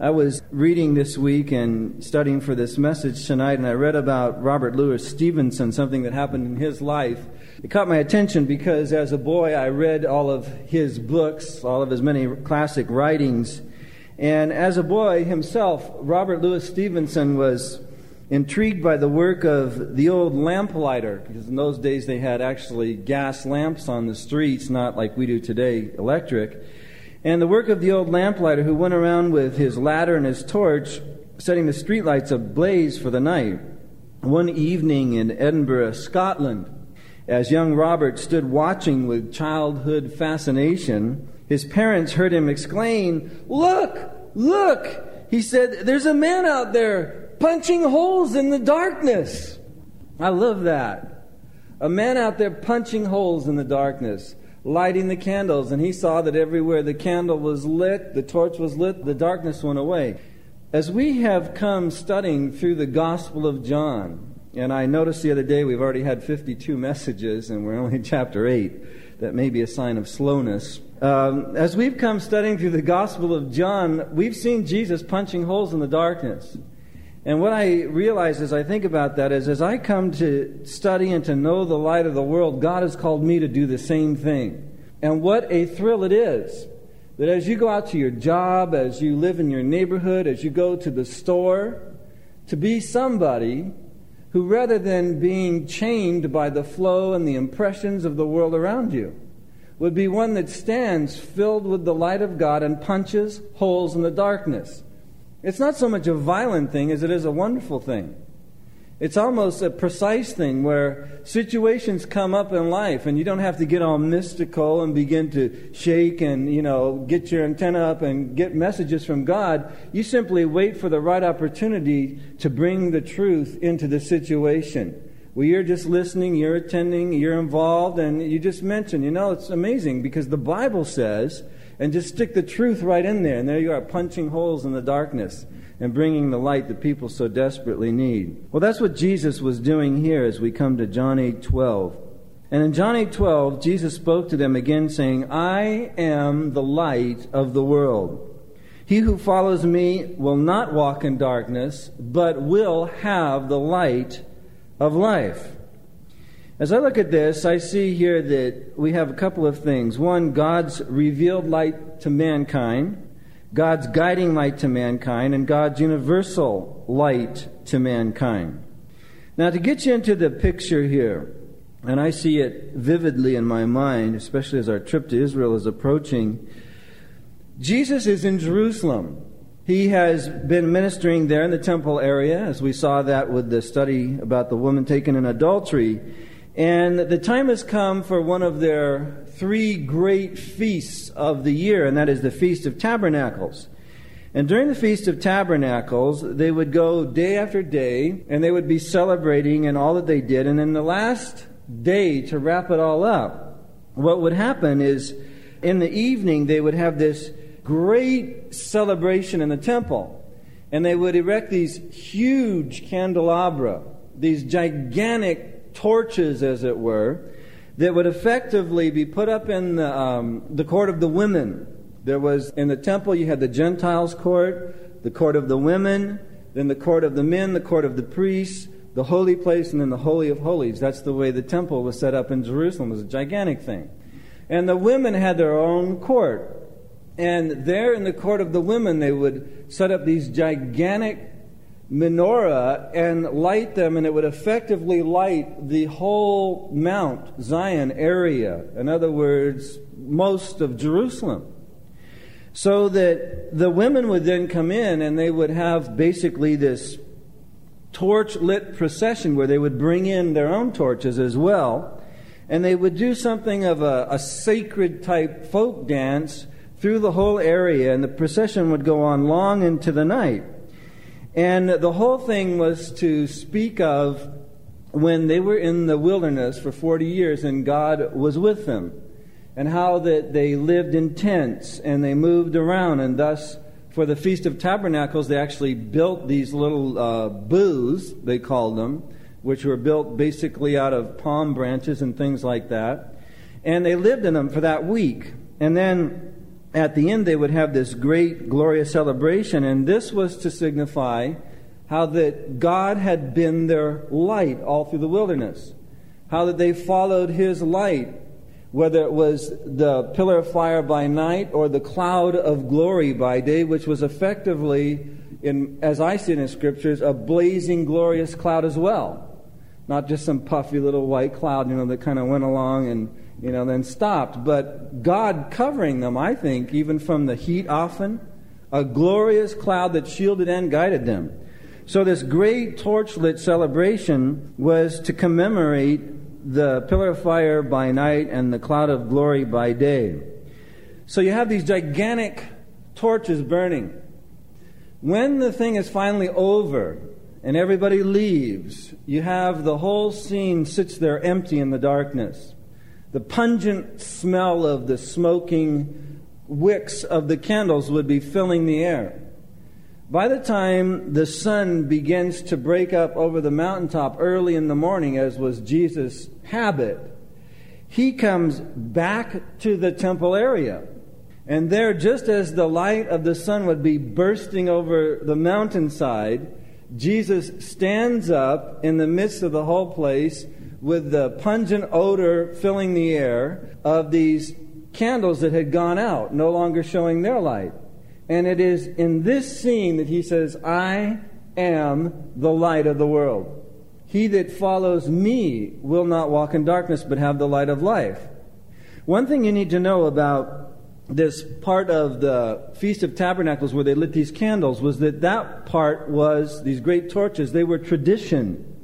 I was reading this week and studying for this message tonight, and I read about Robert Louis Stevenson, something that happened in his life. It caught my attention because as a boy I read all of his books, all of his many classic writings. And as a boy himself, Robert Louis Stevenson was intrigued by the work of the old lamplighter, because in those days they had actually gas lamps on the streets, not like we do today, electric. And the work of the old lamplighter who went around with his ladder and his torch, setting the streetlights ablaze for the night. One evening in Edinburgh, Scotland, as young Robert stood watching with childhood fascination, his parents heard him exclaim, Look! Look! He said, There's a man out there punching holes in the darkness. I love that. A man out there punching holes in the darkness lighting the candles, and he saw that everywhere the candle was lit, the torch was lit, the darkness went away. As we have come studying through the Gospel of John, and I noticed the other day we've already had 52 messages, and we're only in chapter 8. That may be a sign of slowness. Um, as we've come studying through the Gospel of John, we've seen Jesus punching holes in the darkness. And what I realize as I think about that is as I come to study and to know the light of the world, God has called me to do the same thing. And what a thrill it is that as you go out to your job, as you live in your neighborhood, as you go to the store, to be somebody who, rather than being chained by the flow and the impressions of the world around you, would be one that stands filled with the light of God and punches holes in the darkness. It's not so much a violent thing as it is a wonderful thing. It's almost a precise thing where situations come up in life and you don't have to get all mystical and begin to shake and, you know, get your antenna up and get messages from God. You simply wait for the right opportunity to bring the truth into the situation. Well, you're just listening, you're attending, you're involved, and you just mention, you know, it's amazing because the Bible says and just stick the truth right in there. And there you are, punching holes in the darkness and bringing the light that people so desperately need. Well, that's what Jesus was doing here as we come to John 8 12. And in John 8 12, Jesus spoke to them again, saying, I am the light of the world. He who follows me will not walk in darkness, but will have the light of life. As I look at this, I see here that we have a couple of things. One, God's revealed light to mankind, God's guiding light to mankind, and God's universal light to mankind. Now, to get you into the picture here, and I see it vividly in my mind, especially as our trip to Israel is approaching, Jesus is in Jerusalem. He has been ministering there in the temple area, as we saw that with the study about the woman taken in adultery. And the time has come for one of their three great feasts of the year, and that is the Feast of Tabernacles. And during the Feast of Tabernacles, they would go day after day, and they would be celebrating and all that they did. And then the last day, to wrap it all up, what would happen is in the evening, they would have this great celebration in the temple. And they would erect these huge candelabra, these gigantic torches, as it were, that would effectively be put up in the, um, the court of the women. There was, in the temple, you had the Gentiles' court, the court of the women, then the court of the men, the court of the priests, the holy place, and then the Holy of Holies. That's the way the temple was set up in Jerusalem. It was a gigantic thing. And the women had their own court. And there in the court of the women, they would set up these gigantic menorah and light them, and it would effectively light the whole Mount Zion area. In other words, most of Jerusalem. So that the women would then come in and they would have basically this torch lit procession where they would bring in their own torches as well. And they would do something of a, a sacred type folk dance through the whole area, and the procession would go on long into the night. And the whole thing was to speak of when they were in the wilderness for 40 years and God was with them, and how that they lived in tents and they moved around, and thus for the Feast of Tabernacles, they actually built these little uh, booths, they called them, which were built basically out of palm branches and things like that. And they lived in them for that week. And then at the end they would have this great glorious celebration, and this was to signify how that God had been their light all through the wilderness, how that they followed his light, whether it was the pillar of fire by night or the cloud of glory by day, which was effectively, in, as I see it in scriptures, a blazing glorious cloud as well. Not just some puffy little white cloud, you know, that kind of went along and, you know, then stopped. But God covering them, I think, even from the heat often, a glorious cloud that shielded and guided them. So, this great torchlit celebration was to commemorate the pillar of fire by night and the cloud of glory by day. So, you have these gigantic torches burning. When the thing is finally over and everybody leaves, you have the whole scene sits there empty in the darkness. The pungent smell of the smoking wicks of the candles would be filling the air. By the time the sun begins to break up over the mountaintop early in the morning, as was Jesus' habit, he comes back to the temple area. And there, just as the light of the sun would be bursting over the mountainside, Jesus stands up in the midst of the whole place with the pungent odor filling the air of these candles that had gone out, no longer showing their light. And it is in this scene that he says, I am the light of the world. He that follows me will not walk in darkness, but have the light of life. One thing you need to know about this part of the Feast of Tabernacles where they lit these candles was that that part was, these great torches, they were tradition.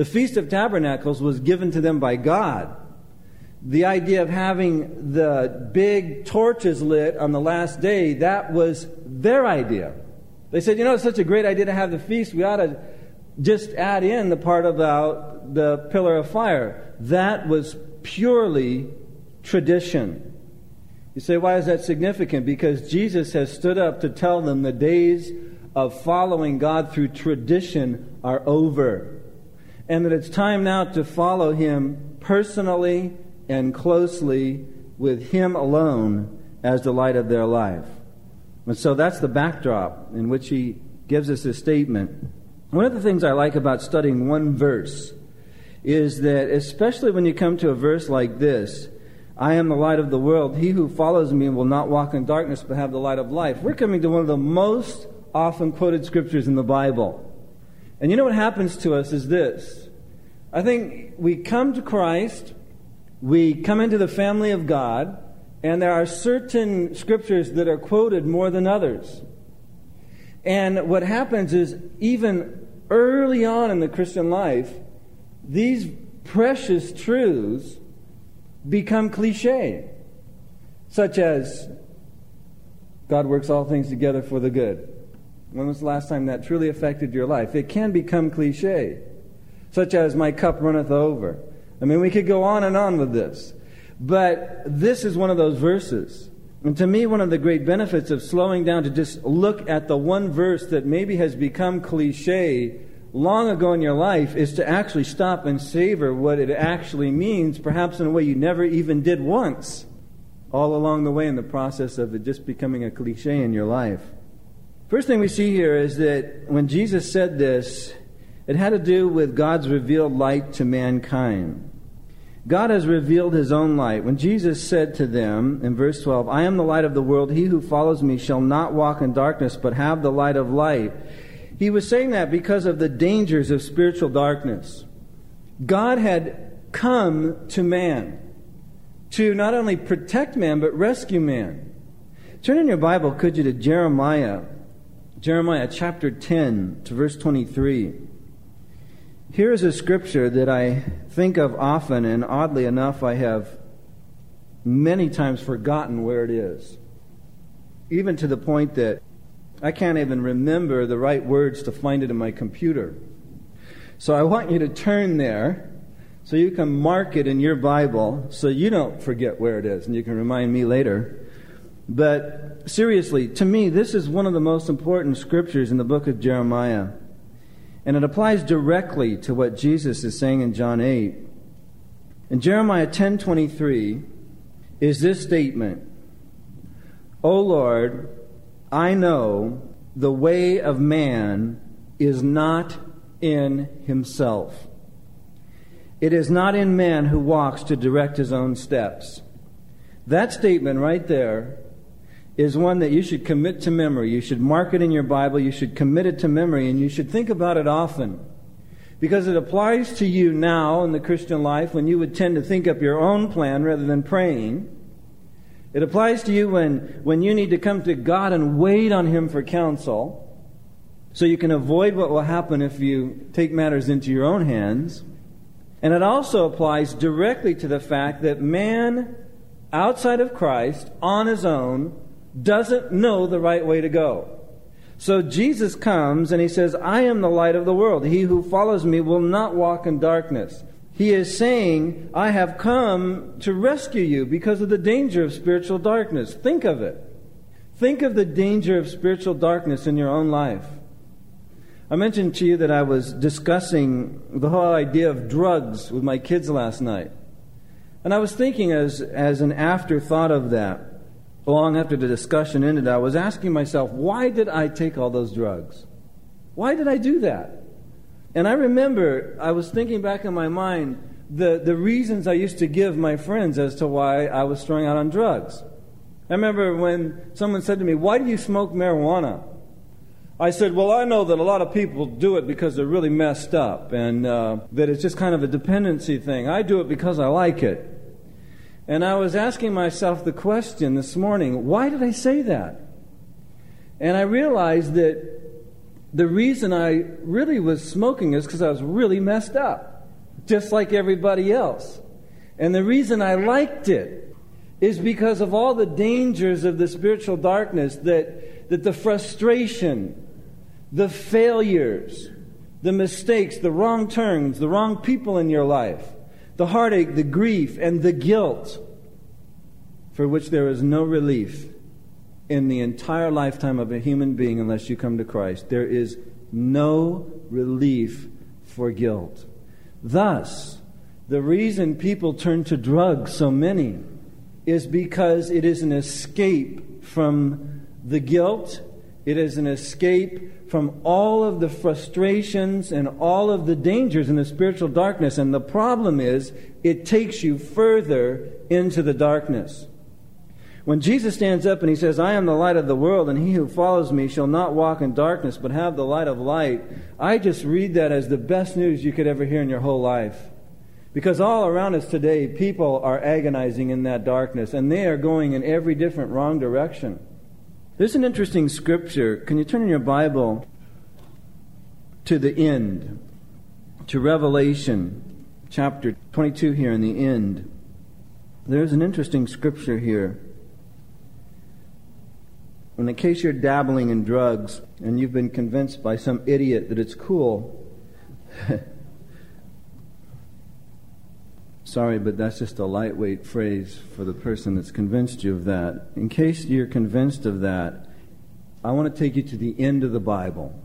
The Feast of Tabernacles was given to them by God the idea of having the big torches lit on the last day, that was their idea. They said, you know, it's such a great idea to have the feast, we ought to just add in the part about the pillar of fire. That was purely tradition. You say, why is that significant? Because Jesus has stood up to tell them the days of following God through tradition are over. And that it's time now to follow Him personally and closely with Him alone as the light of their life. And so that's the backdrop in which he gives us this statement. One of the things I like about studying one verse is that, especially when you come to a verse like this, I am the light of the world. He who follows me will not walk in darkness but have the light of life. We're coming to one of the most often quoted scriptures in the Bible. And you know what happens to us is this. I think we come to Christ we come into the family of God, and there are certain scriptures that are quoted more than others. And what happens is, even early on in the Christian life, these precious truths become cliche, such as God works all things together for the good. When was the last time that truly affected your life? It can become cliche, such as my cup runneth over. I mean, we could go on and on with this. But this is one of those verses. And to me, one of the great benefits of slowing down to just look at the one verse that maybe has become cliche long ago in your life is to actually stop and savor what it actually means, perhaps in a way you never even did once, all along the way in the process of it just becoming a cliche in your life. First thing we see here is that when Jesus said this, it had to do with God's revealed light to mankind. God has revealed his own light. When Jesus said to them in verse 12, I am the light of the world. He who follows me shall not walk in darkness, but have the light of life. He was saying that because of the dangers of spiritual darkness. God had come to man to not only protect man, but rescue man. Turn in your Bible, could you, to Jeremiah, Jeremiah chapter 10 to verse 23. Here is a scripture that I think of often, and oddly enough, I have many times forgotten where it is. Even to the point that I can't even remember the right words to find it in my computer. So I want you to turn there so you can mark it in your Bible so you don't forget where it is and you can remind me later. But seriously, to me, this is one of the most important scriptures in the book of Jeremiah. And it applies directly to what Jesus is saying in John 8. In Jeremiah 10:23 is this statement: O Lord, I know the way of man is not in himself. It is not in man who walks to direct his own steps. That statement right there is one that you should commit to memory. You should mark it in your Bible. You should commit it to memory, and you should think about it often. Because it applies to you now in the Christian life when you would tend to think up your own plan rather than praying. It applies to you when, when you need to come to God and wait on Him for counsel so you can avoid what will happen if you take matters into your own hands. And it also applies directly to the fact that man outside of Christ, on his own, doesn't know the right way to go. So Jesus comes and he says, I am the light of the world. He who follows me will not walk in darkness. He is saying, I have come to rescue you because of the danger of spiritual darkness. Think of it. Think of the danger of spiritual darkness in your own life. I mentioned to you that I was discussing the whole idea of drugs with my kids last night. And I was thinking as, as an afterthought of that, long after the discussion ended, I was asking myself, why did I take all those drugs? Why did I do that? And I remember I was thinking back in my mind the, the reasons I used to give my friends as to why I was throwing out on drugs. I remember when someone said to me, Why do you smoke marijuana? I said, Well, I know that a lot of people do it because they're really messed up and uh, that it's just kind of a dependency thing. I do it because I like it. And I was asking myself the question this morning why did I say that? And I realized that the reason I really was smoking is because I was really messed up, just like everybody else. And the reason I liked it is because of all the dangers of the spiritual darkness that, that the frustration, the failures, the mistakes, the wrong turns, the wrong people in your life, the heartache, the grief, and the guilt for which there is no relief in the entire lifetime of a human being unless you come to Christ. There is no relief for guilt. Thus, the reason people turn to drugs, so many, is because it is an escape from the guilt it is an escape from all of the frustrations and all of the dangers in the spiritual darkness. And the problem is, it takes you further into the darkness. When Jesus stands up and he says, I am the light of the world, and he who follows me shall not walk in darkness, but have the light of light, I just read that as the best news you could ever hear in your whole life. Because all around us today, people are agonizing in that darkness, and they are going in every different wrong direction. There's an interesting scripture. Can you turn in your Bible to the end, to Revelation chapter 22 here in the end? There's an interesting scripture here. In case you're dabbling in drugs and you've been convinced by some idiot that it's cool, Sorry, but that's just a lightweight phrase for the person that's convinced you of that. In case you're convinced of that, I want to take you to the end of the Bible.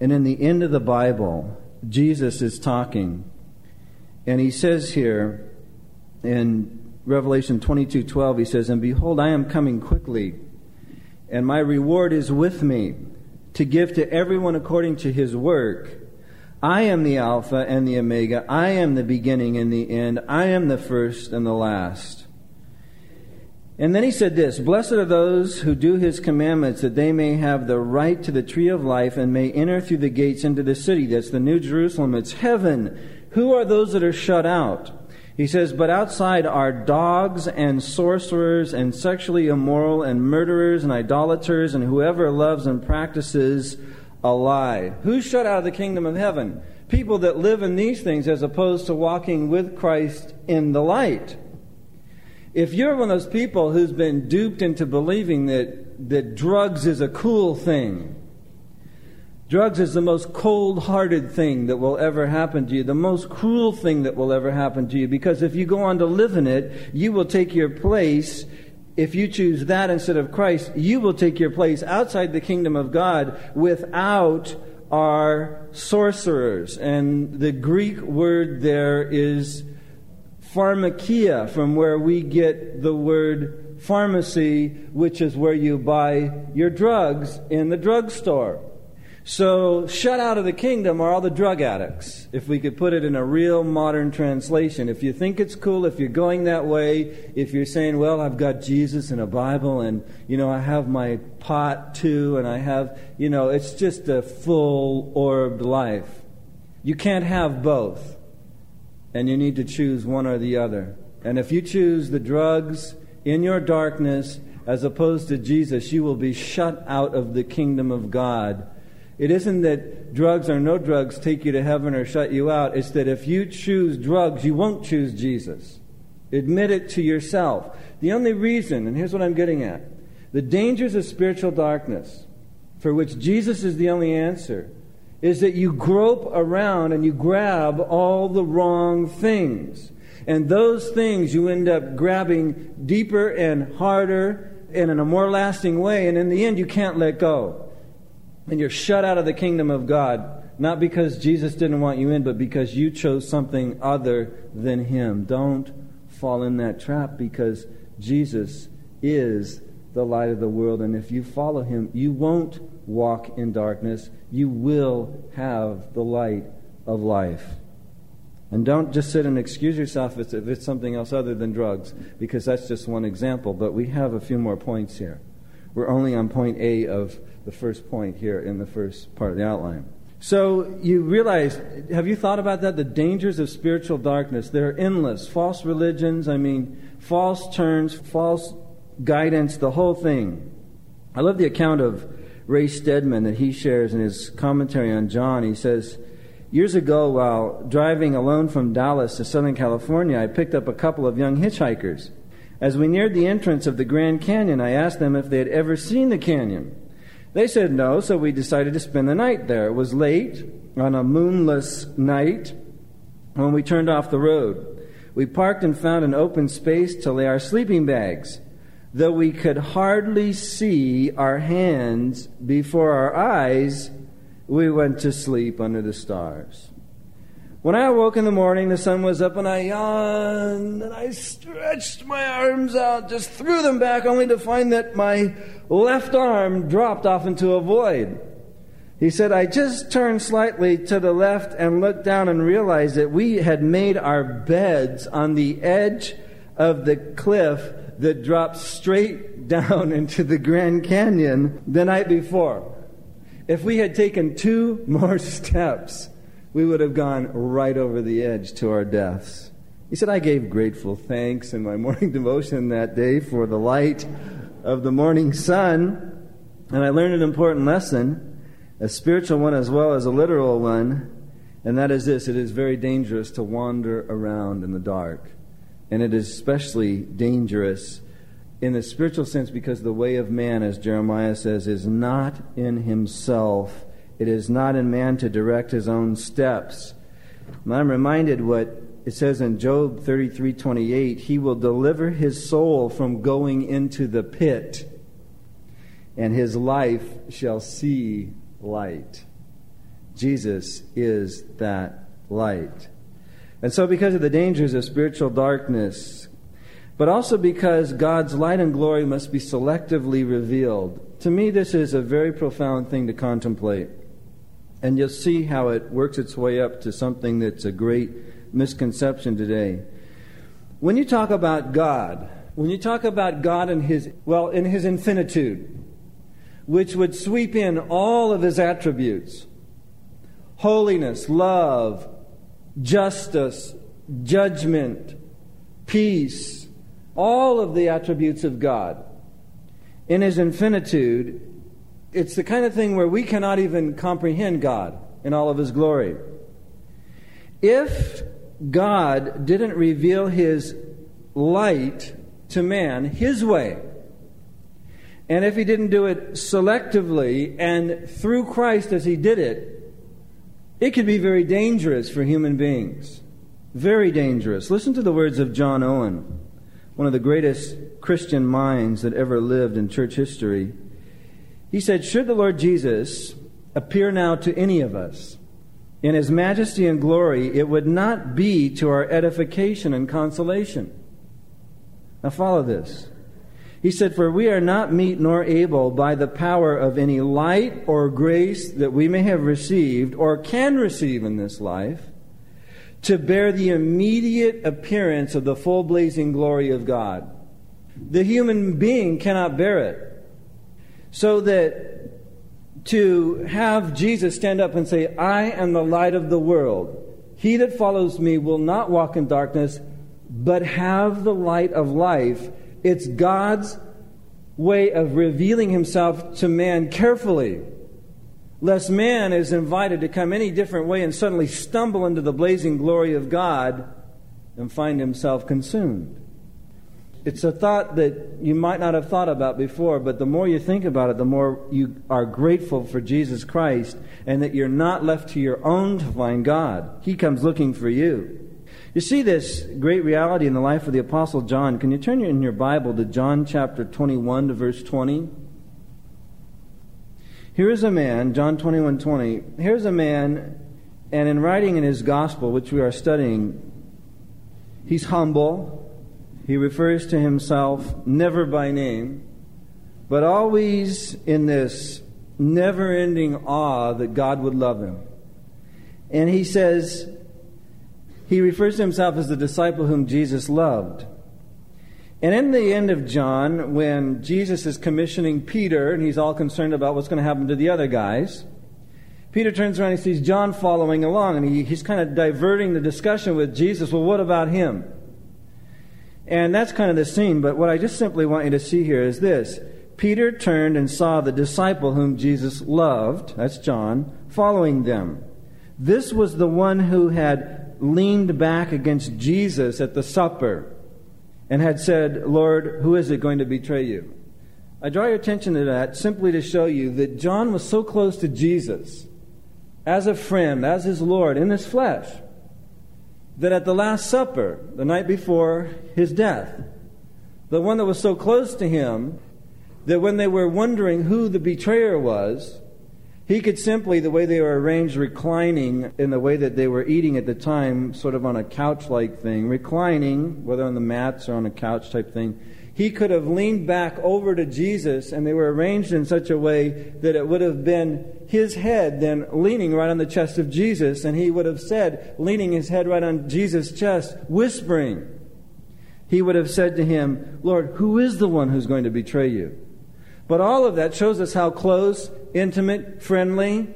And in the end of the Bible, Jesus is talking. And he says here in Revelation 22:12 he says, "And behold, I am coming quickly, and my reward is with me to give to everyone according to his work." I am the Alpha and the Omega. I am the beginning and the end. I am the first and the last. And then he said this Blessed are those who do his commandments, that they may have the right to the tree of life and may enter through the gates into the city. That's the New Jerusalem. It's heaven. Who are those that are shut out? He says, But outside are dogs and sorcerers and sexually immoral and murderers and idolaters and whoever loves and practices a lie. Who's shut out of the kingdom of heaven? People that live in these things as opposed to walking with Christ in the light. If you're one of those people who's been duped into believing that, that drugs is a cool thing, drugs is the most cold hearted thing that will ever happen to you, the most cruel thing that will ever happen to you, because if you go on to live in it, you will take your place if you choose that instead of Christ, you will take your place outside the kingdom of God without our sorcerers. And the Greek word there is pharmakia, from where we get the word pharmacy, which is where you buy your drugs in the drugstore. So, shut out of the kingdom are all the drug addicts, if we could put it in a real modern translation. If you think it's cool, if you're going that way, if you're saying, well, I've got Jesus and a Bible, and, you know, I have my pot too, and I have, you know, it's just a full orbed life. You can't have both, and you need to choose one or the other. And if you choose the drugs in your darkness as opposed to Jesus, you will be shut out of the kingdom of God it isn't that drugs or no drugs take you to heaven or shut you out. It's that if you choose drugs, you won't choose Jesus. Admit it to yourself. The only reason, and here's what I'm getting at the dangers of spiritual darkness, for which Jesus is the only answer, is that you grope around and you grab all the wrong things. And those things you end up grabbing deeper and harder and in a more lasting way, and in the end, you can't let go and you're shut out of the kingdom of God, not because Jesus didn't want you in, but because you chose something other than Him. Don't fall in that trap because Jesus is the light of the world. And if you follow Him, you won't walk in darkness. You will have the light of life. And don't just sit and excuse yourself if it's something else other than drugs, because that's just one example. But we have a few more points here. We're only on point A of the first point here in the first part of the outline. So you realize, have you thought about that? The dangers of spiritual darkness. They're endless. False religions, I mean, false turns, false guidance, the whole thing. I love the account of Ray Stedman that he shares in his commentary on John. He says, Years ago, while driving alone from Dallas to Southern California, I picked up a couple of young hitchhikers. As we neared the entrance of the Grand Canyon, I asked them if they had ever seen the canyon. They said no, so we decided to spend the night there. It was late on a moonless night when we turned off the road. We parked and found an open space to lay our sleeping bags. Though we could hardly see our hands before our eyes, we went to sleep under the stars. When I awoke in the morning, the sun was up and I yawned and I stretched my arms out, just threw them back, only to find that my left arm dropped off into a void. He said, I just turned slightly to the left and looked down and realized that we had made our beds on the edge of the cliff that dropped straight down into the Grand Canyon the night before. If we had taken two more steps, we would have gone right over the edge to our deaths. He said, I gave grateful thanks in my morning devotion that day for the light of the morning sun, and I learned an important lesson, a spiritual one as well as a literal one, and that is this it is very dangerous to wander around in the dark. And it is especially dangerous in the spiritual sense because the way of man, as Jeremiah says, is not in himself it is not in man to direct his own steps. I'm reminded what it says in Job 33:28, he will deliver his soul from going into the pit, and his life shall see light. Jesus is that light. And so because of the dangers of spiritual darkness, but also because God's light and glory must be selectively revealed. To me this is a very profound thing to contemplate. And you'll see how it works its way up to something that's a great misconception today. When you talk about God, when you talk about God in his, well, in his infinitude, which would sweep in all of his attributes holiness, love, justice, judgment, peace, all of the attributes of God. In his infinitude, it's the kind of thing where we cannot even comprehend God in all of His glory. If God didn't reveal His light to man His way, and if He didn't do it selectively and through Christ as He did it, it could be very dangerous for human beings. Very dangerous. Listen to the words of John Owen, one of the greatest Christian minds that ever lived in church history. He said, Should the Lord Jesus appear now to any of us in his majesty and glory, it would not be to our edification and consolation. Now, follow this. He said, For we are not meet nor able by the power of any light or grace that we may have received or can receive in this life to bear the immediate appearance of the full blazing glory of God. The human being cannot bear it. So that to have Jesus stand up and say, I am the light of the world. He that follows me will not walk in darkness, but have the light of life. It's God's way of revealing himself to man carefully, lest man is invited to come any different way and suddenly stumble into the blazing glory of God and find himself consumed. It's a thought that you might not have thought about before, but the more you think about it, the more you are grateful for Jesus Christ and that you're not left to your own to find God. He comes looking for you. You see this great reality in the life of the Apostle John. Can you turn in your Bible to John chapter 21 to verse 20? Here is a man, John 21 20. Here's a man, and in writing in his gospel, which we are studying, he's humble. He refers to himself never by name, but always in this never ending awe that God would love him. And he says, he refers to himself as the disciple whom Jesus loved. And in the end of John, when Jesus is commissioning Peter and he's all concerned about what's going to happen to the other guys, Peter turns around and sees John following along and he, he's kind of diverting the discussion with Jesus. Well, what about him? And that's kind of the scene, but what I just simply want you to see here is this. Peter turned and saw the disciple whom Jesus loved, that's John, following them. This was the one who had leaned back against Jesus at the supper and had said, Lord, who is it going to betray you? I draw your attention to that simply to show you that John was so close to Jesus as a friend, as his Lord, in his flesh, that at the Last Supper, the night before his death, the one that was so close to him that when they were wondering who the betrayer was, he could simply, the way they were arranged, reclining in the way that they were eating at the time, sort of on a couch like thing, reclining, whether on the mats or on a couch type thing, he could have leaned back over to Jesus, and they were arranged in such a way that it would have been his head then leaning right on the chest of Jesus, and he would have said, leaning his head right on Jesus' chest, whispering, he would have said to him, Lord, who is the one who's going to betray you? But all of that shows us how close, intimate, friendly,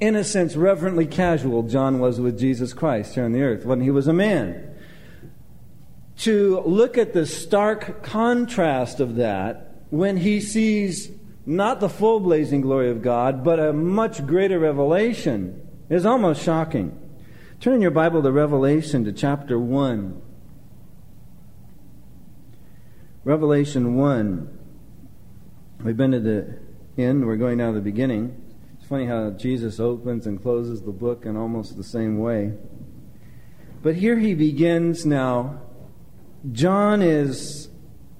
in a sense, reverently casual John was with Jesus Christ here on the earth when he was a man. To look at the stark contrast of that when he sees not the full blazing glory of God, but a much greater revelation is almost shocking. Turn in your Bible to Revelation to chapter 1. Revelation 1. We've been to the end, we're going now to the beginning. It's funny how Jesus opens and closes the book in almost the same way. But here he begins now. John is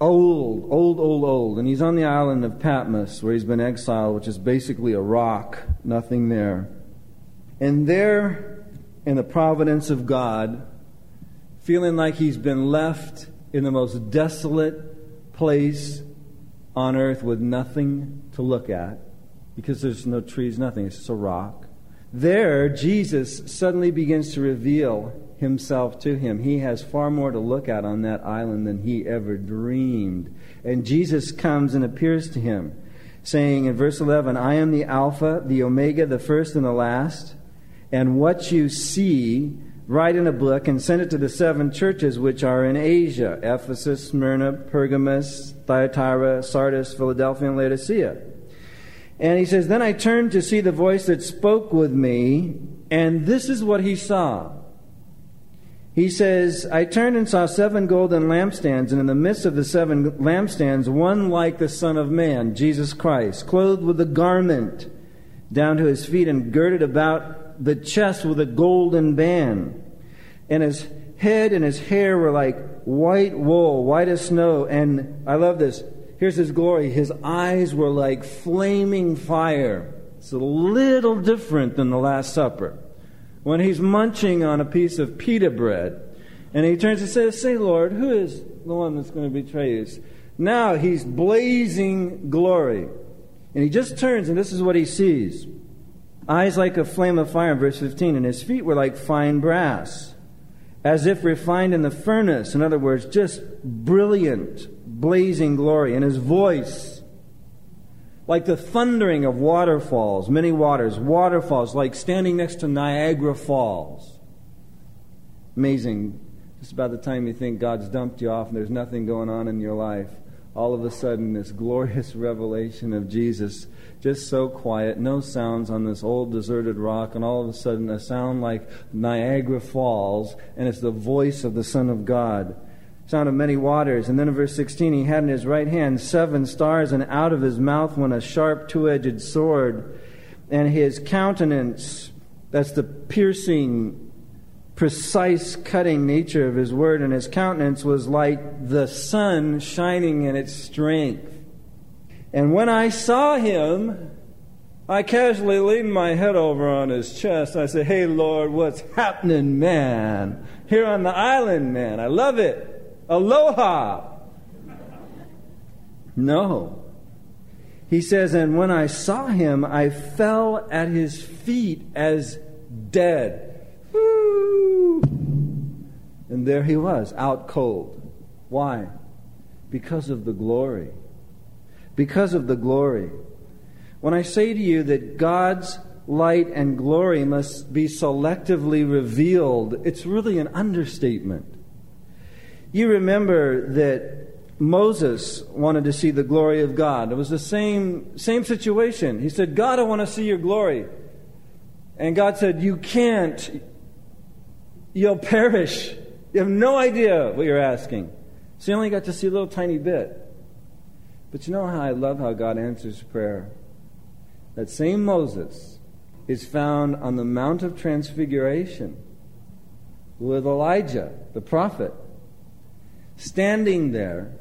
old, old, old, old, and he's on the island of Patmos where he's been exiled, which is basically a rock, nothing there. And there, in the providence of God, feeling like he's been left in the most desolate place on earth with nothing to look at because there's no trees, nothing. It's just a rock. There, Jesus suddenly begins to reveal himself to him. He has far more to look at on that island than he ever dreamed. And Jesus comes and appears to him, saying in verse 11, I am the Alpha, the Omega, the first and the last. And what you see write in a book and send it to the seven churches which are in Asia Ephesus, Smyrna, Pergamos, Thyatira, Sardis, Philadelphia, and Laodicea. And he says, Then I turned to see the voice that spoke with me, and this is what he saw. He says, I turned and saw seven golden lampstands, and in the midst of the seven lampstands, one like the Son of Man, Jesus Christ, clothed with a garment down to his feet and girded about the chest with a golden band. And his head and his hair were like white wool, white as snow. And I love this. Here's his glory. His eyes were like flaming fire. It's a little different than the Last Supper. When he's munching on a piece of pita bread, and he turns and says, Say, Lord, who is the one that's going to betray you? Now he's blazing glory. And he just turns, and this is what he sees eyes like a flame of fire, in verse 15, and his feet were like fine brass, as if refined in the furnace. In other words, just brilliant, blazing glory. And his voice, like the thundering of waterfalls, many waters, waterfalls, like standing next to Niagara Falls. Amazing. Just about the time you think God's dumped you off and there's nothing going on in your life, all of a sudden, this glorious revelation of Jesus just so quiet, no sounds on this old deserted rock, and all of a sudden a sound like Niagara Falls, and it's the voice of the Son of God. Sound of many waters. And then in verse 16, he had in his right hand seven stars, and out of his mouth went a sharp two edged sword. And his countenance, that's the piercing, precise cutting nature of his word, and his countenance was like the sun shining in its strength. And when I saw him, I casually leaned my head over on his chest. I said, Hey, Lord, what's happening, man? Here on the island, man. I love it. Aloha. No. He says, And when I saw him, I fell at his feet as dead. And there he was, out cold. Why? Because of the glory because of the glory. When I say to you that God's light and glory must be selectively revealed, it's really an understatement. You remember that Moses wanted to see the glory of God. It was the same, same situation. He said, God, I want to see your glory. And God said, You can't. You'll perish. You have no idea what you're asking. So you only got to see a little tiny bit. But you know how I love how God answers prayer? That same Moses is found on the Mount of Transfiguration with Elijah, the prophet, standing there.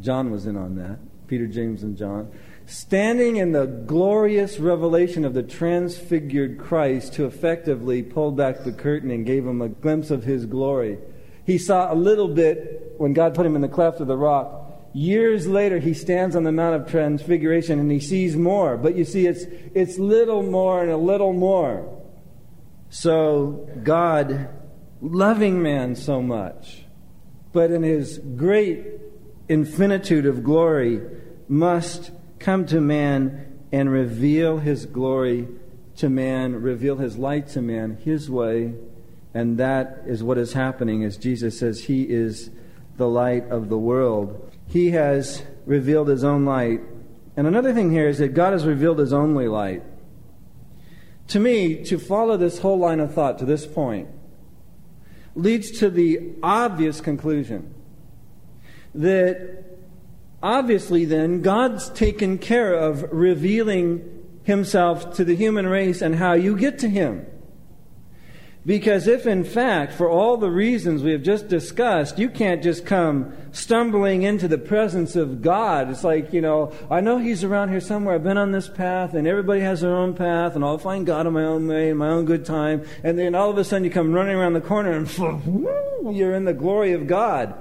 John was in on that, Peter, James, and John. Standing in the glorious revelation of the transfigured Christ, who effectively pulled back the curtain and gave him a glimpse of his glory. He saw a little bit when God put him in the cleft of the rock Years later, he stands on the Mount of Transfiguration and he sees more. But you see, it's, it's little more and a little more. So, God, loving man so much, but in his great infinitude of glory, must come to man and reveal his glory to man, reveal his light to man, his way. And that is what is happening as Jesus says he is the light of the world he has revealed his own light. And another thing here is that God has revealed his only light. To me, to follow this whole line of thought to this point leads to the obvious conclusion that obviously then God's taken care of revealing himself to the human race and how you get to him. Because if, in fact, for all the reasons we have just discussed, you can't just come stumbling into the presence of God. It's like, you know, I know He's around here somewhere. I've been on this path, and everybody has their own path, and I'll find God in my own way, in my own good time. And then all of a sudden you come running around the corner, and you're in the glory of God.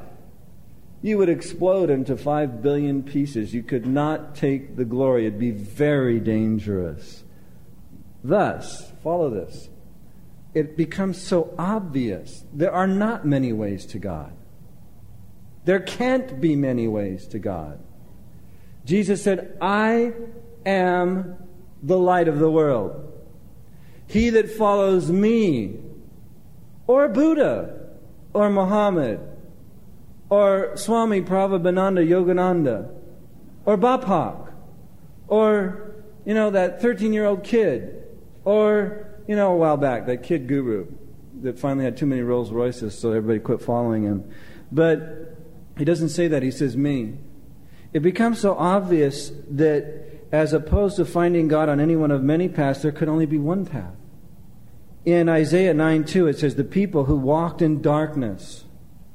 You would explode into five billion pieces. You could not take the glory. It'd be very dangerous. Thus, follow this it becomes so obvious. There are not many ways to God. There can't be many ways to God. Jesus said, I am the light of the world. He that follows me, or Buddha, or Muhammad, or Swami Prabhupada Yogananda, or Bapak, or, you know, that 13 year old kid, or you know, a while back, that kid guru that finally had too many Rolls Royces, so everybody quit following him. But he doesn't say that, he says me. It becomes so obvious that as opposed to finding God on any one of many paths, there could only be one path. In Isaiah 9 2, it says, The people who walked in darkness,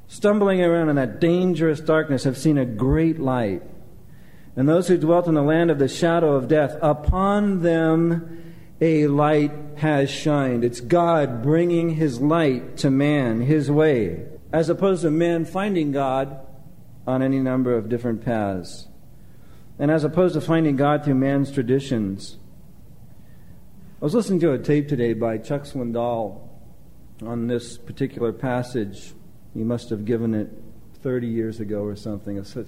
stumbling around in that dangerous darkness, have seen a great light. And those who dwelt in the land of the shadow of death, upon them a light has shined. It's God bringing his light to man, his way, as opposed to man finding God on any number of different paths. And as opposed to finding God through man's traditions, I was listening to a tape today by Chuck Swindoll on this particular passage. He must have given it 30 years ago or something. It's a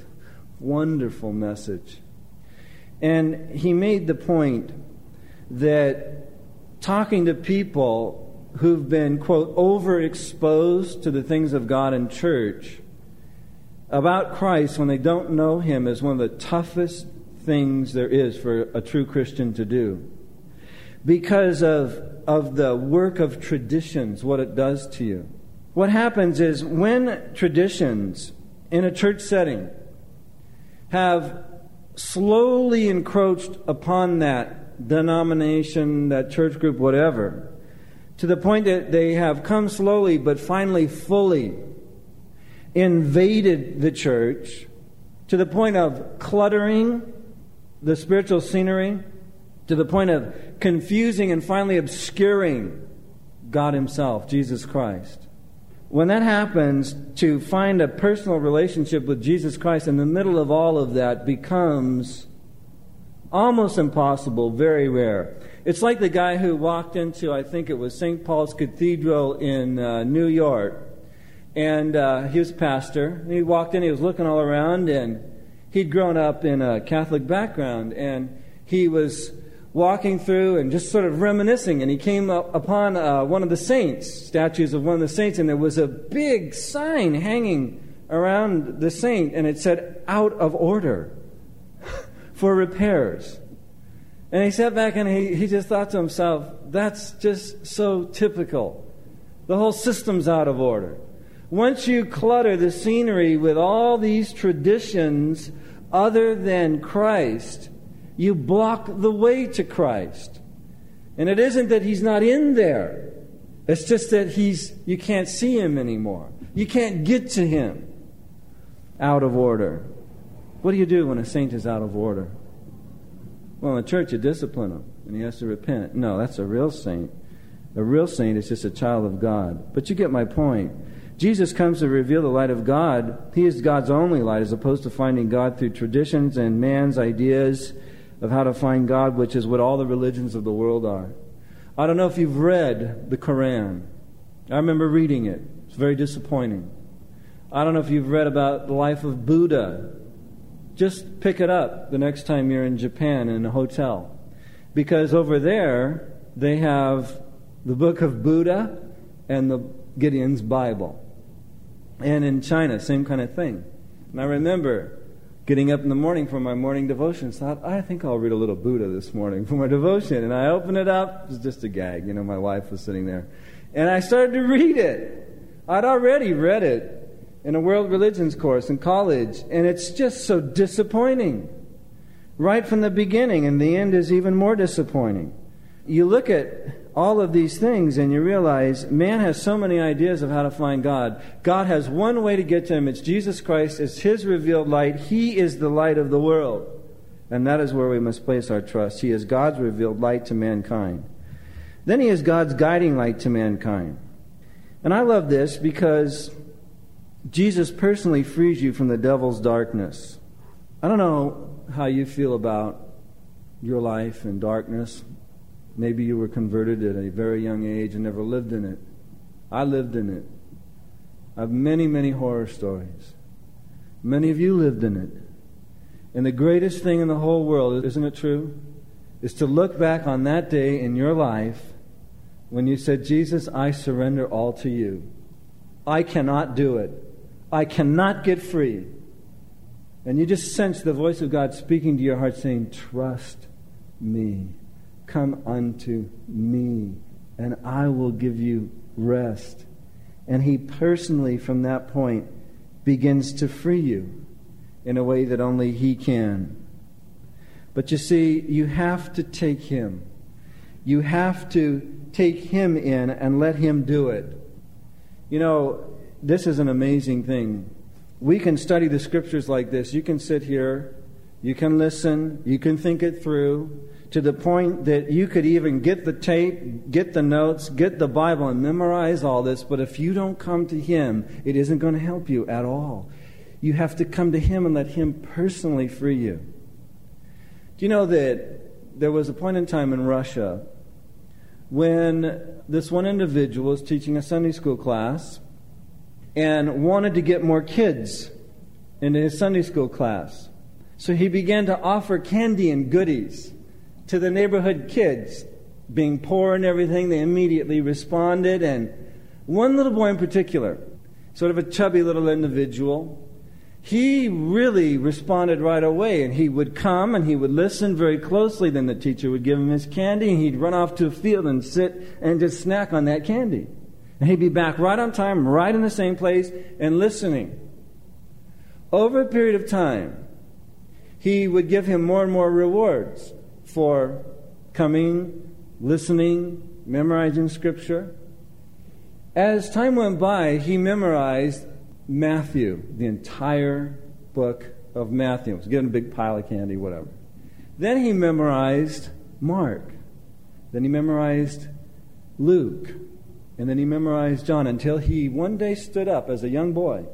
wonderful message. And he made the point that talking to people who've been, quote, overexposed to the things of God and church about Christ when they don't know Him is one of the toughest things there is for a true Christian to do. Because of, of the work of traditions, what it does to you. What happens is when traditions in a church setting have slowly encroached upon that denomination, that church group, whatever, to the point that they have come slowly but finally fully invaded the church to the point of cluttering the spiritual scenery, to the point of confusing and finally obscuring God Himself, Jesus Christ. When that happens, to find a personal relationship with Jesus Christ in the middle of all of that becomes almost impossible, very rare. It's like the guy who walked into, I think it was St. Paul's Cathedral in uh, New York, and uh, he was pastor. He walked in, he was looking all around, and he'd grown up in a Catholic background, and he was walking through and just sort of reminiscing, and he came up upon uh, one of the saints, statues of one of the saints, and there was a big sign hanging around the saint, and it said, out of order for repairs. And he sat back and he, he just thought to himself, that's just so typical. The whole system's out of order. Once you clutter the scenery with all these traditions other than Christ, you block the way to Christ. And it isn't that he's not in there. It's just that he's you can't see him anymore. You can't get to him. Out of order. What do you do when a saint is out of order? Well, in the church you discipline him and he has to repent. No, that's a real saint. A real saint is just a child of God. But you get my point. Jesus comes to reveal the light of God. He is God's only light, as opposed to finding God through traditions and man's ideas of how to find God, which is what all the religions of the world are. I don't know if you've read the Koran. I remember reading it. It's very disappointing. I don't know if you've read about the life of Buddha. Just pick it up the next time you're in Japan in a hotel. Because over there, they have the book of Buddha and the Gideon's Bible. And in China, same kind of thing. And I remember getting up in the morning for my morning devotions, thought, I think I'll read a little Buddha this morning for my devotion. And I opened it up. It was just a gag. You know, my wife was sitting there. And I started to read it. I'd already read it in a world religions course in college. And it's just so disappointing. Right from the beginning. And the end is even more disappointing. You look at all of these things and you realize man has so many ideas of how to find God. God has one way to get to him. It's Jesus Christ. It's his revealed light. He is the light of the world. And that is where we must place our trust. He is God's revealed light to mankind. Then he is God's guiding light to mankind. And I love this because Jesus personally frees you from the devil's darkness. I don't know how you feel about your life in darkness. Maybe you were converted at a very young age and never lived in it. I lived in it. I have many, many horror stories. Many of you lived in it. And the greatest thing in the whole world, isn't it true? Is to look back on that day in your life when you said, Jesus, I surrender all to you. I cannot do it. I cannot get free. And you just sense the voice of God speaking to your heart saying, Trust me. Come unto me, and I will give you rest. And he personally, from that point, begins to free you in a way that only he can. But you see, you have to take him. You have to take him in and let him do it. You know, this is an amazing thing. We can study the scriptures like this. You can sit here, you can listen, you can think it through to the point that you could even get the tape, get the notes, get the Bible, and memorize all this, but if you don't come to Him, it isn't going to help you at all. You have to come to Him and let Him personally free you. Do you know that there was a point in time in Russia when this one individual was teaching a Sunday school class and wanted to get more kids into his Sunday school class. So he began to offer candy and goodies to the neighborhood kids. Being poor and everything, they immediately responded. And one little boy in particular, sort of a chubby little individual, he really responded right away. And he would come and he would listen very closely. Then the teacher would give him his candy, and he'd run off to a field and sit and just snack on that candy. And he'd be back right on time, right in the same place, and listening. Over a period of time, he would give him more and more rewards for coming, listening, memorizing scripture. As time went by, he memorized Matthew, the entire book of Matthew. He was getting a big pile of candy, whatever. Then he memorized Mark. Then he memorized Luke. And then he memorized John until he one day stood up as a young boy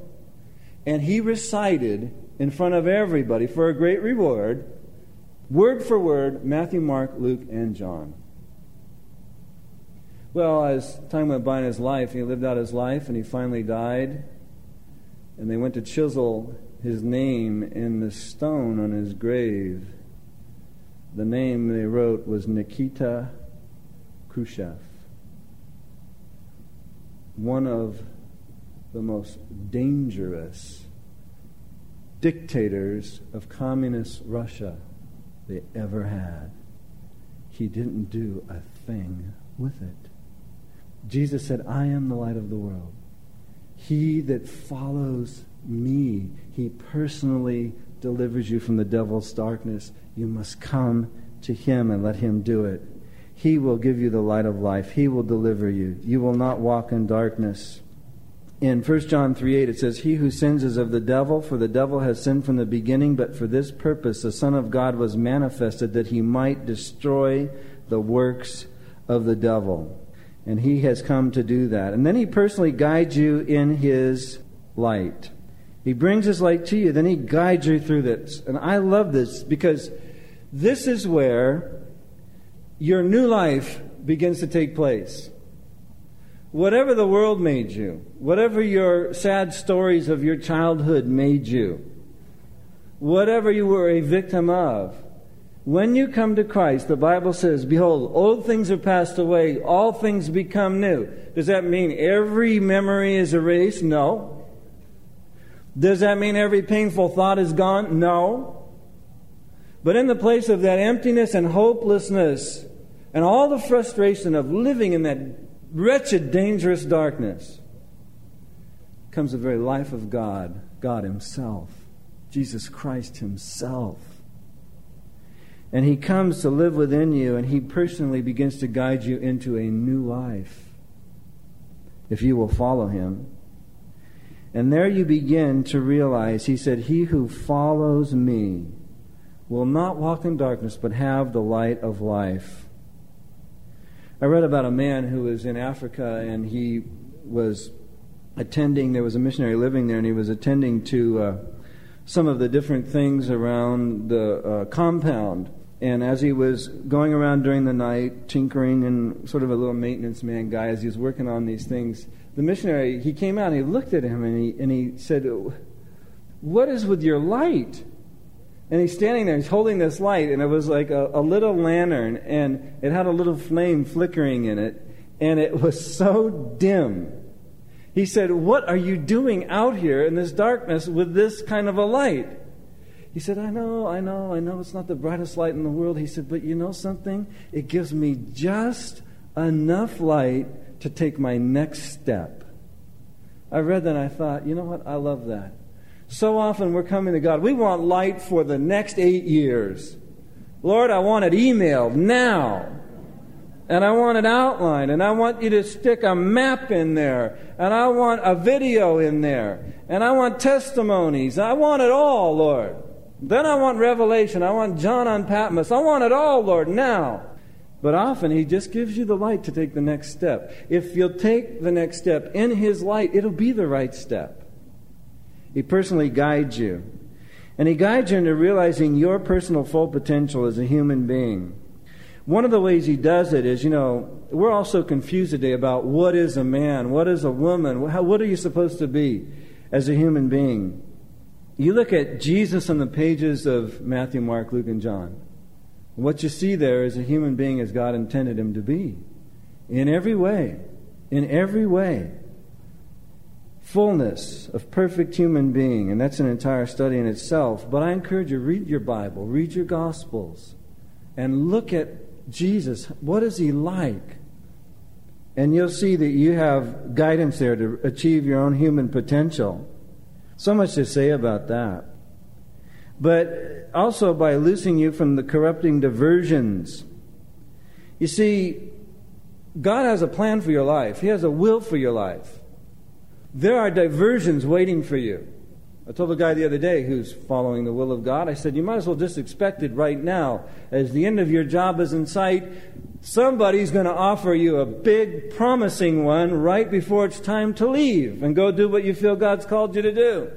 and he recited in front of everybody for a great reward, word for word, Matthew, Mark, Luke, and John. Well, as time went by in his life, he lived out his life and he finally died. And they went to chisel his name in the stone on his grave. The name they wrote was Nikita Khrushchev one of the most dangerous dictators of communist Russia they ever had. He didn't do a thing with it. Jesus said, I am the light of the world. He that follows me, he personally delivers you from the devil's darkness. You must come to him and let him do it. He will give you the light of life. He will deliver you. You will not walk in darkness. In 1 John 3 8, it says, He who sins is of the devil, for the devil has sinned from the beginning, but for this purpose the Son of God was manifested, that he might destroy the works of the devil. And he has come to do that. And then he personally guides you in his light. He brings his light to you, then he guides you through this. And I love this because this is where your new life begins to take place. Whatever the world made you, whatever your sad stories of your childhood made you, whatever you were a victim of, when you come to Christ, the Bible says, Behold, old things are passed away, all things become new. Does that mean every memory is erased? No. Does that mean every painful thought is gone? No. But in the place of that emptiness and hopelessness, and all the frustration of living in that wretched, dangerous darkness comes the very life of God, God Himself, Jesus Christ Himself. And He comes to live within you, and He personally begins to guide you into a new life if you will follow Him. And there you begin to realize, He said, He who follows me will not walk in darkness, but have the light of life. I read about a man who was in Africa and he was attending, there was a missionary living there, and he was attending to uh, some of the different things around the uh, compound. And as he was going around during the night, tinkering and sort of a little maintenance man guy, as he was working on these things, the missionary, he came out and he looked at him and he, and he said, What is with your light? And he's standing there, he's holding this light, and it was like a, a, little lantern, and it had a little flame flickering in it, and it was so dim. He said, What are you doing out here in this darkness with this kind of a light? He said, I know, I know, I know it's not the brightest light in the world. He said, But you know something? It gives me just enough light to take my next step. I read that and I thought, you know what? I love that. So often we're coming to God. We want light for the next eight years. Lord, I want it emailed now. And I want it outlined. And I want you to stick a map in there. And I want a video in there. And I want testimonies. I want it all, Lord. Then I want revelation. I want John on Patmos. I want it all, Lord, now. But often He just gives you the light to take the next step. If you'll take the next step in His light, it'll be the right step. He personally guides you. And He guides you into realizing your personal full potential as a human being. One of the ways He does it is, you know, we're all so confused today about what is a man, what is a woman, what are you supposed to be as a human being. You look at Jesus on the pages of Matthew, Mark, Luke, and John. What you see there is a human being as God intended him to be. In every way. In every way. Fullness of perfect human being. And that's an entire study in itself. But I encourage you, read your Bible, read your Gospels, and look at Jesus. What is he like? And you'll see that you have guidance there to achieve your own human potential. So much to say about that. But also by loosing you from the corrupting diversions. You see, God has a plan for your life, He has a will for your life. There are diversions waiting for you. I told a guy the other day who's following the will of God, I said, You might as well just expect it right now. As the end of your job is in sight, somebody's going to offer you a big, promising one right before it's time to leave and go do what you feel God's called you to do.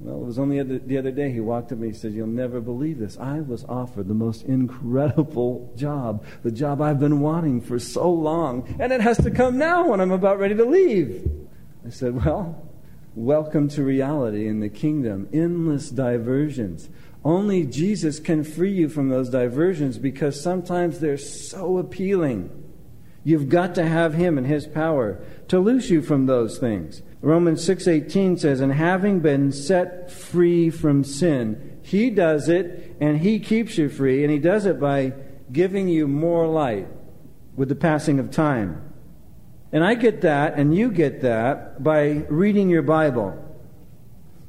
Well, it was only the other day he walked up to me and said, You'll never believe this. I was offered the most incredible job, the job I've been wanting for so long, and it has to come now when I'm about ready to leave. I said, Well, welcome to reality in the kingdom. Endless diversions. Only Jesus can free you from those diversions because sometimes they're so appealing. You've got to have him and his power to loose you from those things. Romans 6:18 says, "And having been set free from sin, he does it and he keeps you free, and he does it by giving you more light with the passing of time." And I get that and you get that by reading your Bible.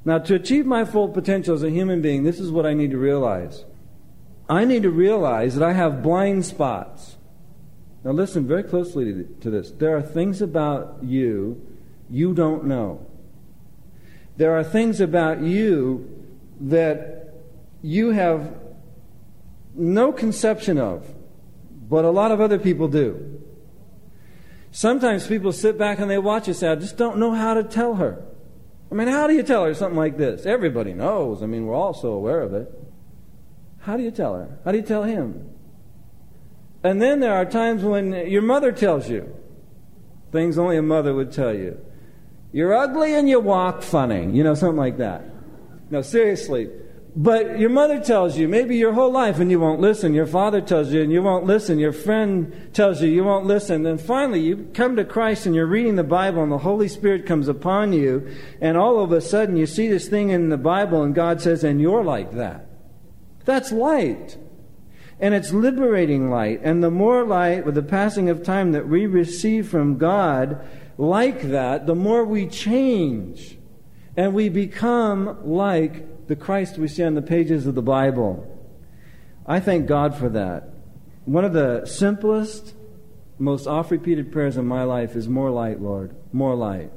Now, to achieve my full potential as a human being, this is what I need to realize. I need to realize that I have blind spots. Now, listen very closely to this. There are things about you you don't know. There are things about you that you have no conception of, but a lot of other people do. Sometimes people sit back and they watch say, I just don't know how to tell her. I mean, how do you tell her something like this? Everybody knows. I mean, we're all so aware of it. How do you tell her? How do you tell him? And then there are times when your mother tells you things only a mother would tell you. You're ugly and you walk funny. You know, something like that. No, seriously. But your mother tells you, maybe your whole life, and you won't listen. Your father tells you, and you won't listen. Your friend tells you, you won't listen. Then finally, you come to Christ and you're reading the Bible, and the Holy Spirit comes upon you, and all of a sudden you see this thing in the Bible, and God says, and you're like that. That's light. And it's liberating light. And the more light, with the passing of time, that we receive from God like that, the more we change. And we become like the Christ we see on the pages of the Bible. I thank God for that. One of the simplest, most oft repeated prayers in my life is more light, Lord, more light.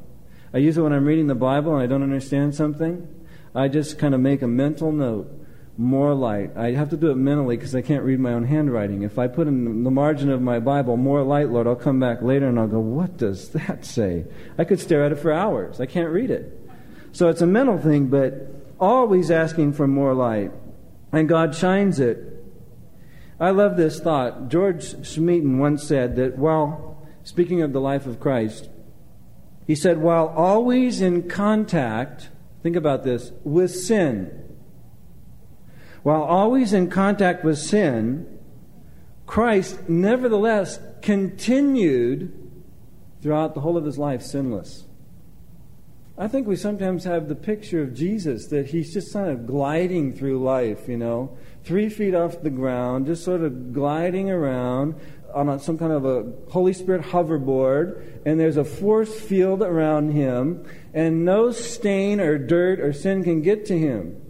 I use it when I'm reading the Bible and I don't understand something. I just kind of make a mental note more light. I have to do it mentally because I can't read my own handwriting. If I put in the margin of my Bible, more light, Lord, I'll come back later and I'll go, what does that say? I could stare at it for hours. I can't read it. So it's a mental thing, but always asking for more light. And God shines it. I love this thought. George Smeaton once said that while, speaking of the life of Christ, he said, while always in contact, think about this, with sin, while always in contact with sin, Christ nevertheless continued throughout the whole of his life sinless. I think we sometimes have the picture of Jesus that he's just kind of gliding through life, you know, three feet off the ground, just sort of gliding around on some kind of a Holy Spirit hoverboard, and there's a force field around him, and no stain or dirt or sin can get to him.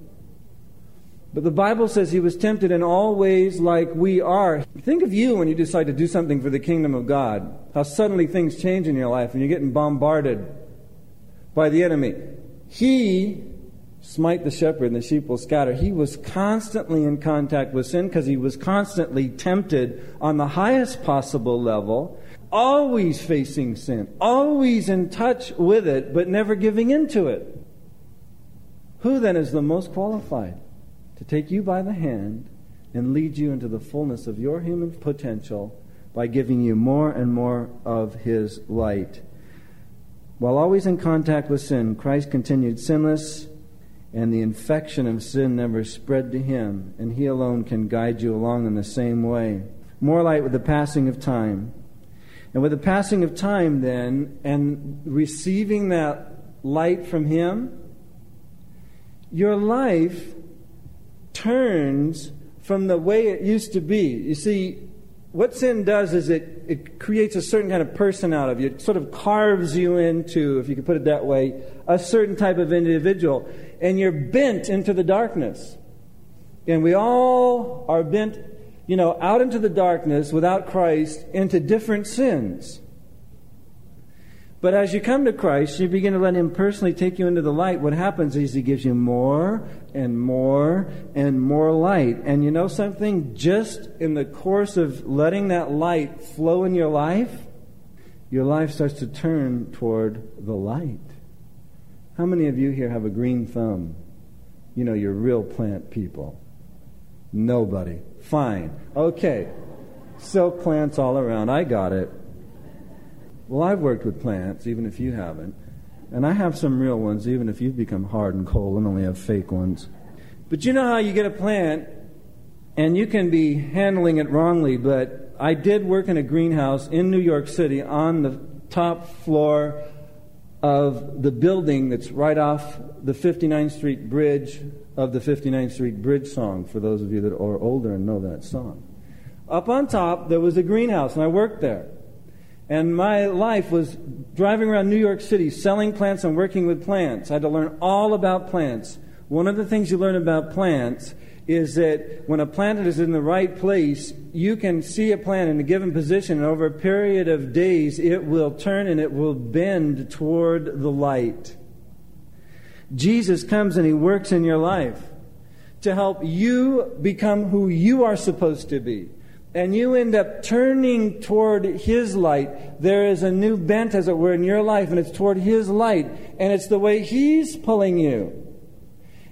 But the Bible says he was tempted in all ways like we are. Think of you when you decide to do something for the kingdom of God. How suddenly things change in your life and you're getting bombarded by the enemy. He smite the shepherd and the sheep will scatter. He was constantly in contact with sin because he was constantly tempted on the highest possible level, always facing sin, always in touch with it, but never giving into it. Who then is the most qualified to take you by the hand and lead you into the fullness of your human potential by giving you more and more of His light? While always in contact with sin, Christ continued sinless, and the infection of sin never spread to him, and he alone can guide you along in the same way. More light with the passing of time. And with the passing of time, then, and receiving that light from him, your life turns from the way it used to be. You see, what sin does is it, it creates a certain kind of person out of you. It sort of carves you into, if you could put it that way, a certain type of individual. And you're bent into the darkness. And we all are bent, you know, out into the darkness without Christ into different sins. But as you come to Christ, you begin to let Him personally take you into the light. What happens is He gives you more and more and more light. And you know something? Just in the course of letting that light flow in your life, your life starts to turn toward the light. How many of you here have a green thumb? You know, you're real plant people. Nobody. Fine. Okay. Silk plants all around. I got it. Well, I've worked with plants, even if you haven't. And I have some real ones, even if you've become hard and cold and only have fake ones. But you know how you get a plant and you can be handling it wrongly, but I did work in a greenhouse in New York City on the top floor of the building that's right off the 59th Street Bridge of the 59th Street Bridge song, for those of you that are older and know that song. Up on top, there was a greenhouse, and I worked there. And my life was driving around New York City selling plants and working with plants. I had to learn all about plants. One of the things you learn about plants is that when a plant is in the right place, you can see a plant in a given position, and over a period of days, it will turn and it will bend toward the light. Jesus comes and he works in your life to help you become who you are supposed to be and you end up turning toward His light, there is a new bent, as it were, in your life, and it's toward His light, and it's the way He's pulling you.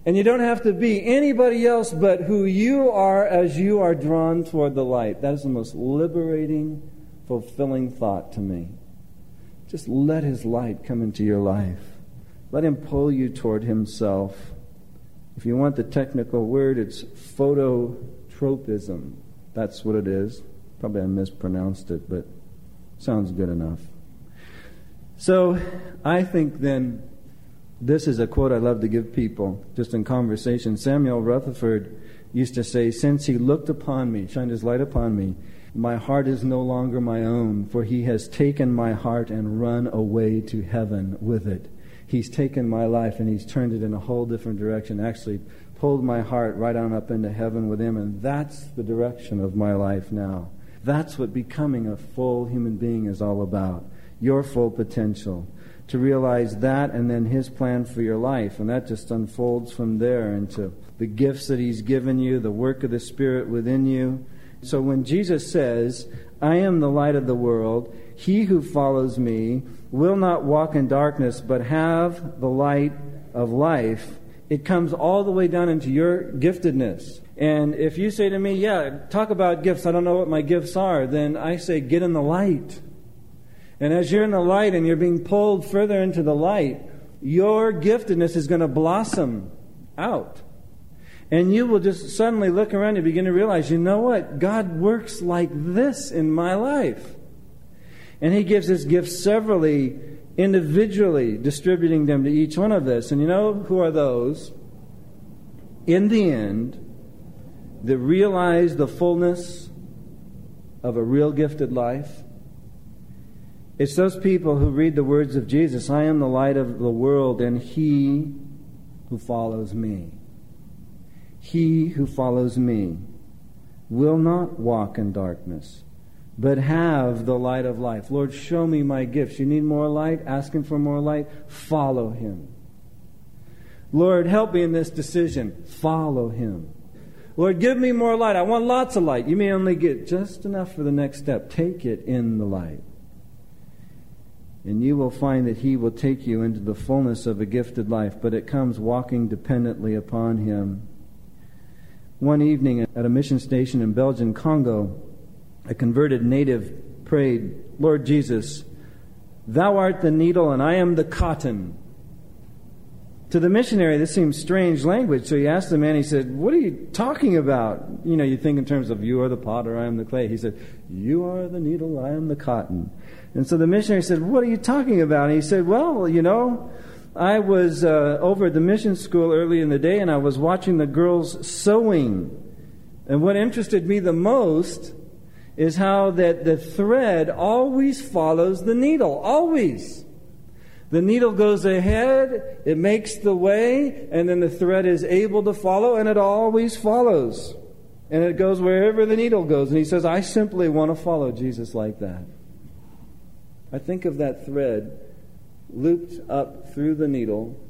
And you don't have to be anybody else but who you are as you are drawn toward the light. That is the most liberating, fulfilling thought to me. Just let His light come into your life. Let Him pull you toward Himself. If you want the technical word, it's phototropism. That's what it is. Probably I mispronounced it, but sounds good enough. So I think then this is a quote I love to give people just in conversation. Samuel Rutherford used to say, Since he looked upon me, shined his light upon me, my heart is no longer my own, for he has taken my heart and run away to heaven with it. He's taken my life and he's turned it in a whole different direction. Actually, pulled my heart right on up into heaven with Him, and that's the direction of my life now. That's what becoming a full human being is all about. Your full potential. To realize that and then His plan for your life. And that just unfolds from there into the gifts that He's given you, the work of the Spirit within you. So when Jesus says, I am the light of the world, he who follows me will not walk in darkness, but have the light of life it comes all the way down into your giftedness. And if you say to me, Yeah, talk about gifts, I don't know what my gifts are, then I say, Get in the light. And as you're in the light and you're being pulled further into the light, your giftedness is going to blossom out. And you will just suddenly look around and begin to realize, you know what? God works like this in my life. And He gives His gifts severally individually distributing them to each one of us. And you know who are those? In the end, that realize the fullness of a real gifted life. It's those people who read the words of Jesus I am the light of the world, and he who follows me. He who follows me will not walk in darkness but have the light of life. Lord, show me my gifts. You need more light? Ask Him for more light. Follow Him. Lord, help me in this decision. Follow Him. Lord, give me more light. I want lots of light. You may only get just enough for the next step. Take it in the light. and you will find that He will take you into the fullness of a gifted life, but it comes walking dependently upon Him. One evening at a mission station in Belgian Congo, a converted native prayed, Lord Jesus, Thou art the needle and I am the cotton. To the missionary, this seems strange language, so he asked the man, he said, What are you talking about? You know, you think in terms of you are the potter, I am the clay. He said, You are the needle, I am the cotton. And so the missionary said, What are you talking about? And he said, Well, you know, I was uh, over at the mission school early in the day and I was watching the girls sewing. And what interested me the most is how that the thread always follows the needle. Always. The needle goes ahead, it makes the way, and then the thread is able to follow, and it always follows. And it goes wherever the needle goes. And he says, I simply want to follow Jesus like that. I think of that thread looped up through the needle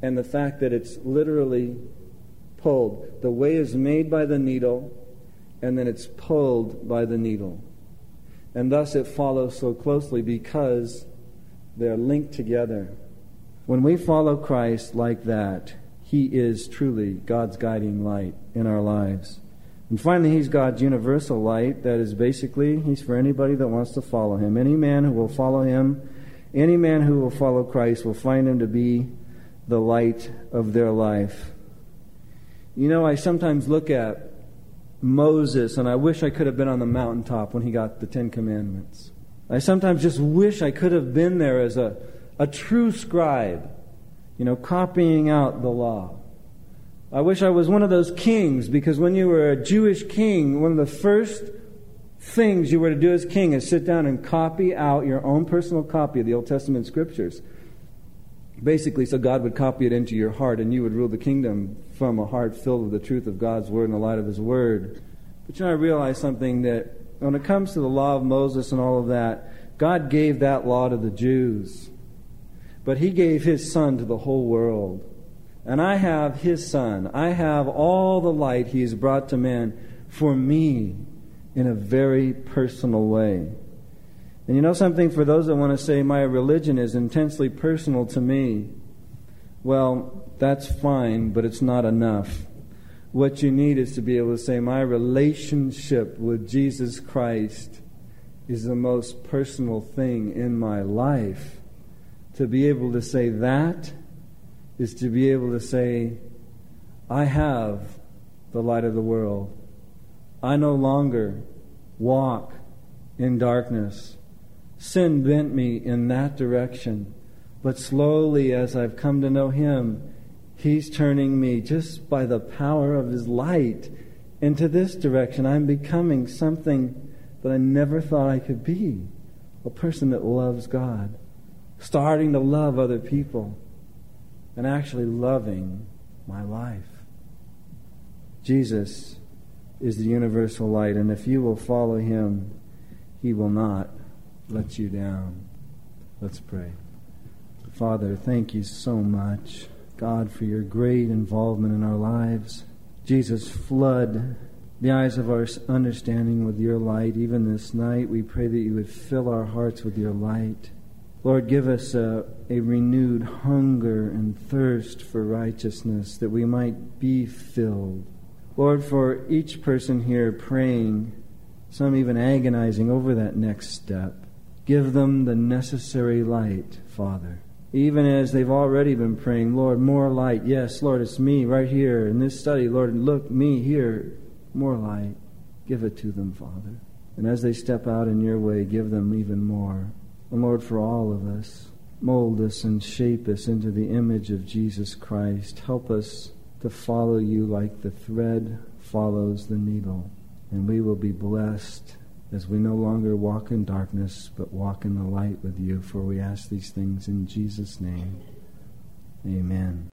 and the fact that it's literally pulled. The way is made by the needle and then it's pulled by the needle. And thus it follows so closely because they're linked together. When we follow Christ like that, He is truly God's guiding light in our lives. And finally, he's God's universal light. That is basically, he's for anybody that wants to follow him. Any man who will follow him, any man who will follow Christ will find him to be the light of their life. You know, I sometimes look at Moses and I wish I could have been on the mountaintop when he got the Ten Commandments. I sometimes just wish I could have been there as a, a true scribe, you know, copying out the law. I wish I was one of those kings because when you were a Jewish king, one of the first things you were to do as king is sit down and copy out your own personal copy of the Old Testament scriptures. Basically, so God would copy it into your heart and you would rule the kingdom from a heart filled with the truth of God's word and the light of his word. But you know, I realize something that when it comes to the law of Moses and all of that, God gave that law to the Jews. But he gave his son to the whole world. And I have his son. I have all the light he has brought to men for me in a very personal way. And you know something? For those that want to say my religion is intensely personal to me, well, that's fine, but it's not enough. What you need is to be able to say, My relationship with Jesus Christ is the most personal thing in my life. To be able to say that is to be able to say, I have the light of the world. I no longer walk in darkness. Sin bent me in that direction. But slowly, as I've come to know Him, He's turning me just by the power of His light into this direction. I'm becoming something that I never thought I could be a person that loves God, starting to love other people and actually loving my life. Jesus is the universal light, and if you will follow him, he will not let you down. Let's pray. Father, thank you so much, God, for your great involvement in our lives. Jesus, flood the eyes of our understanding with your light. Even this night, we pray that you would fill our hearts with your light. Lord, give us a, a, renewed hunger and thirst for righteousness that we might be filled. Lord, for each person here praying, some even agonizing over that next step, give them the necessary light, Father. Even as they've already been praying, Lord, more light. Yes, Lord, it's me right here in this study. Lord, look, me here. More light. Give it to them, Father. And as they step out in your way, give them even more. And Lord, for all of us, mold us and shape us into the image of Jesus Christ. Help us to follow you like the thread follows the needle. And we will be blessed as we no longer walk in darkness, but walk in the light with you. For we ask these things in Jesus' name. Amen.